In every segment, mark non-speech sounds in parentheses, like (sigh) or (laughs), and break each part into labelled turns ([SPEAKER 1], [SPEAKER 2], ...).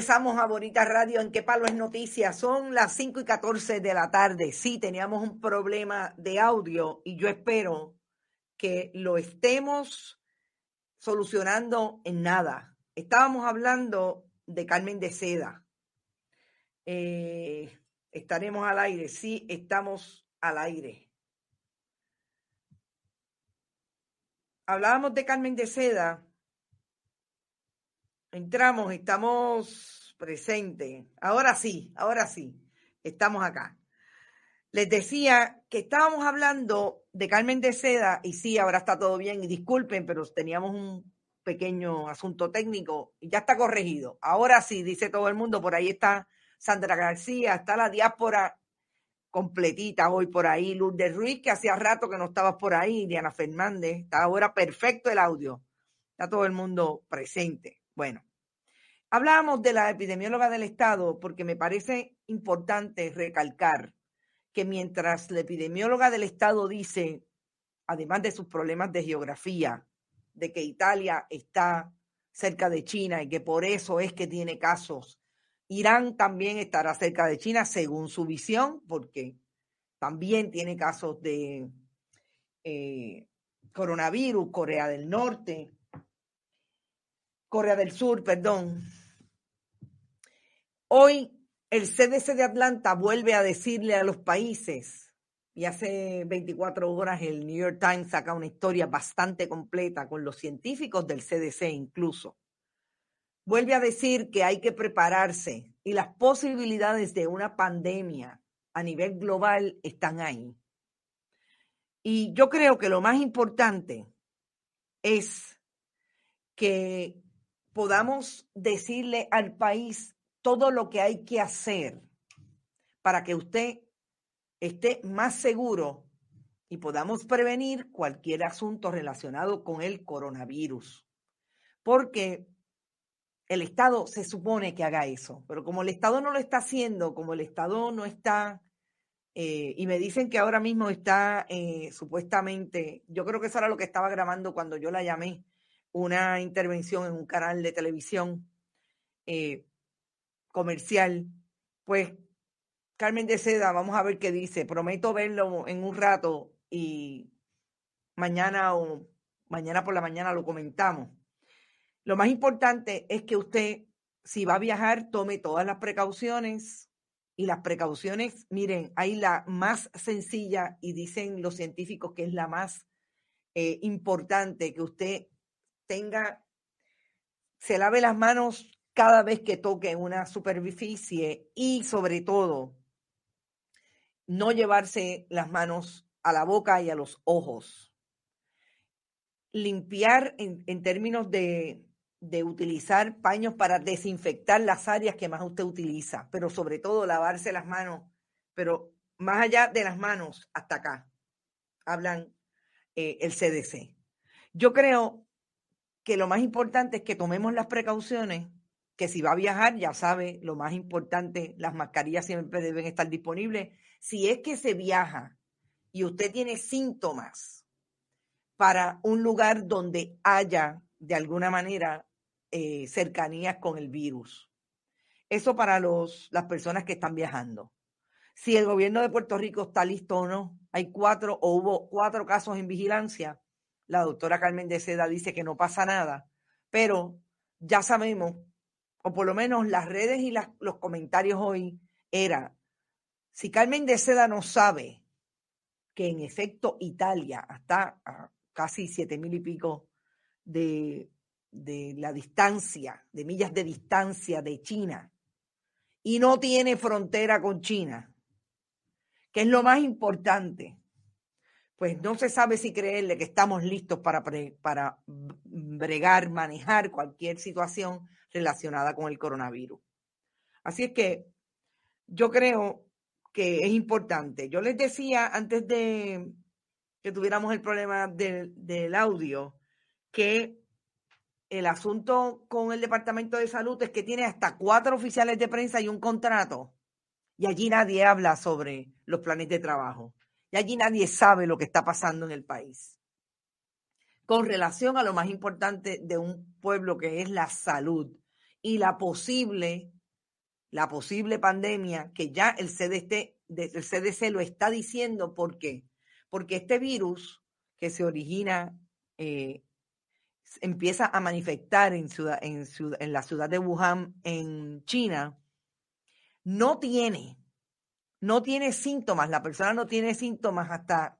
[SPEAKER 1] regresamos a Bonita Radio en qué palo es noticia. Son las 5 y 14 de la tarde. Sí, teníamos un problema de audio y yo espero que lo estemos solucionando en nada. Estábamos hablando de Carmen de Seda. Eh, estaremos al aire. Sí, estamos al aire. Hablábamos de Carmen de Seda Entramos, estamos presentes. Ahora sí, ahora sí, estamos acá. Les decía que estábamos hablando de Carmen de Seda y sí, ahora está todo bien y disculpen, pero teníamos un pequeño asunto técnico y ya está corregido. Ahora sí, dice todo el mundo, por ahí está Sandra García, está la diáspora completita hoy por ahí, Lourdes Ruiz, que hacía rato que no estabas por ahí, Diana Fernández, está ahora perfecto el audio, está todo el mundo presente. Bueno, hablábamos de la epidemióloga del Estado porque me parece importante recalcar que mientras la epidemióloga del Estado dice, además de sus problemas de geografía, de que Italia está cerca de China y que por eso es que tiene casos, Irán también estará cerca de China según su visión, porque también tiene casos de eh, coronavirus, Corea del Norte, Corea del Sur, perdón. Hoy el CDC de Atlanta vuelve a decirle a los países, y hace 24 horas el New York Times saca una historia bastante completa con los científicos del CDC incluso. Vuelve a decir que hay que prepararse y las posibilidades de una pandemia a nivel global están ahí. Y yo creo que lo más importante es que podamos decirle al país todo lo que hay que hacer para que usted esté más seguro y podamos prevenir cualquier asunto relacionado con el coronavirus. Porque el Estado se supone que haga eso, pero como el Estado no lo está haciendo, como el Estado no está, eh, y me dicen que ahora mismo está eh, supuestamente, yo creo que eso era lo que estaba grabando cuando yo la llamé, una intervención en un canal de televisión eh, comercial, pues Carmen de Seda, vamos a ver qué dice. Prometo verlo en un rato y mañana o mañana por la mañana lo comentamos. Lo más importante es que usted, si va a viajar, tome todas las precauciones. Y las precauciones, miren, hay la más sencilla y dicen los científicos que es la más eh, importante, que usted tenga, se lave las manos cada vez que toque una superficie y sobre todo no llevarse las manos a la boca y a los ojos. Limpiar en, términos de, de utilizar paños para desinfectar las áreas que más usted utiliza, pero sobre todo lavarse las manos, pero más allá de las manos, hasta acá, hablan eh, el CDC. Yo creo que lo más importante es que tomemos las precauciones, que si va a viajar, ya sabe, lo más importante, las mascarillas siempre deben estar disponibles. Si es que se viaja y usted tiene síntomas para un lugar donde haya de alguna manera eh, cercanías con el virus. Eso para los, las personas que están viajando. Si el gobierno de Puerto Rico está listo o no, hay cuatro o hubo cuatro casos en vigilancia, la doctora Carmen de Seda dice que no pasa nada, pero ya sabemos, o por lo menos las redes y los comentarios hoy era, si Carmen de Seda no sabe que en efecto Italia está a casi siete mil y pico de, de la distancia, de millas de distancia de China, y no tiene frontera con China, que es lo más importante pues no se sabe si creerle que estamos listos para, para bregar, manejar cualquier situación relacionada con el coronavirus. Así es que yo creo que es importante. Yo les decía antes de que tuviéramos el problema del, del audio que el asunto con el Departamento de Salud es que tiene hasta cuatro oficiales de prensa y un contrato. Y allí nadie habla sobre los planes de trabajo y allí nadie sabe lo que está pasando en el país. Con relación a lo más importante de un pueblo que es la salud y la posible, la posible pandemia que ya el CDC, el CDC lo está diciendo. ¿Por qué? Porque este virus que se origina, eh, empieza a manifestar en, ciudad, en, en la ciudad de Wuhan, en China, no tiene, no tiene síntomas. La persona no tiene síntomas hasta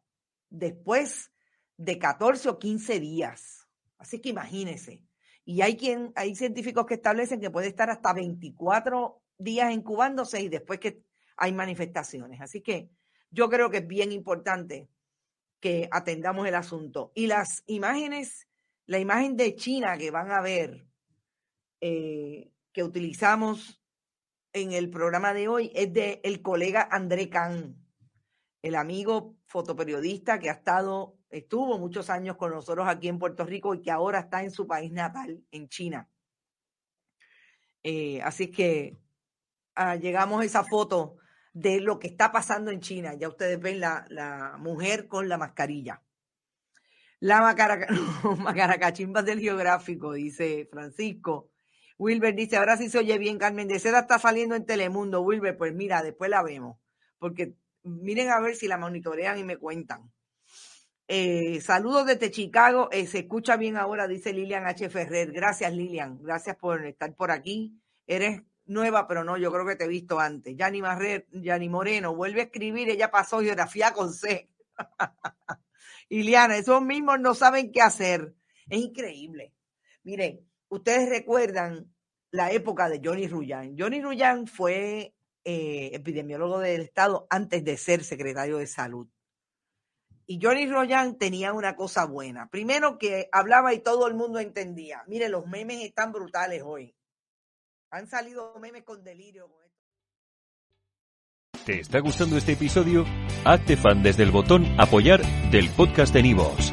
[SPEAKER 1] después de 14 o 15 días. Así que imagínense. Y hay quien, hay científicos que establecen que puede estar hasta 24 días incubándose y después que hay manifestaciones. Así que yo creo que es bien importante que atendamos el asunto. Y las imágenes, la imagen de China que van a ver, eh, que utilizamos en el programa de hoy, es de el colega André Kahn, el amigo fotoperiodista que ha estado estuvo muchos años con nosotros aquí en Puerto Rico y que ahora está en su país natal, en China. Eh, así que ah, llegamos a esa foto de lo que está pasando en China. Ya ustedes ven la, la mujer con la mascarilla. La (laughs) macaracachimba del geográfico, dice Francisco. Wilber dice, ahora sí se oye bien, Carmen de Seda está saliendo en Telemundo. Wilber, pues mira, después la vemos. Porque miren a ver si la monitorean y me cuentan. Eh, saludos desde Chicago. Eh, se escucha bien ahora, dice Lilian H. Ferrer. Gracias, Lilian. Gracias por estar por aquí. Eres nueva, pero no, yo creo que te he visto antes. Yani, Marrer, Moreno, vuelve a escribir. Ella pasó geografía con C. (laughs) Liliana, esos mismos no saben qué hacer. Es increíble. Miren, ustedes recuerdan la época de Johnny Ruyan. Johnny Ruyan fue eh, epidemiólogo del Estado antes de ser secretario de Salud. Y Johnny Royan tenía una cosa buena. Primero que hablaba y todo el mundo entendía. Mire, los memes están brutales hoy. Han salido memes con delirio.
[SPEAKER 2] ¿Te está gustando este episodio? Hazte fan desde el botón apoyar del podcast de Nivos.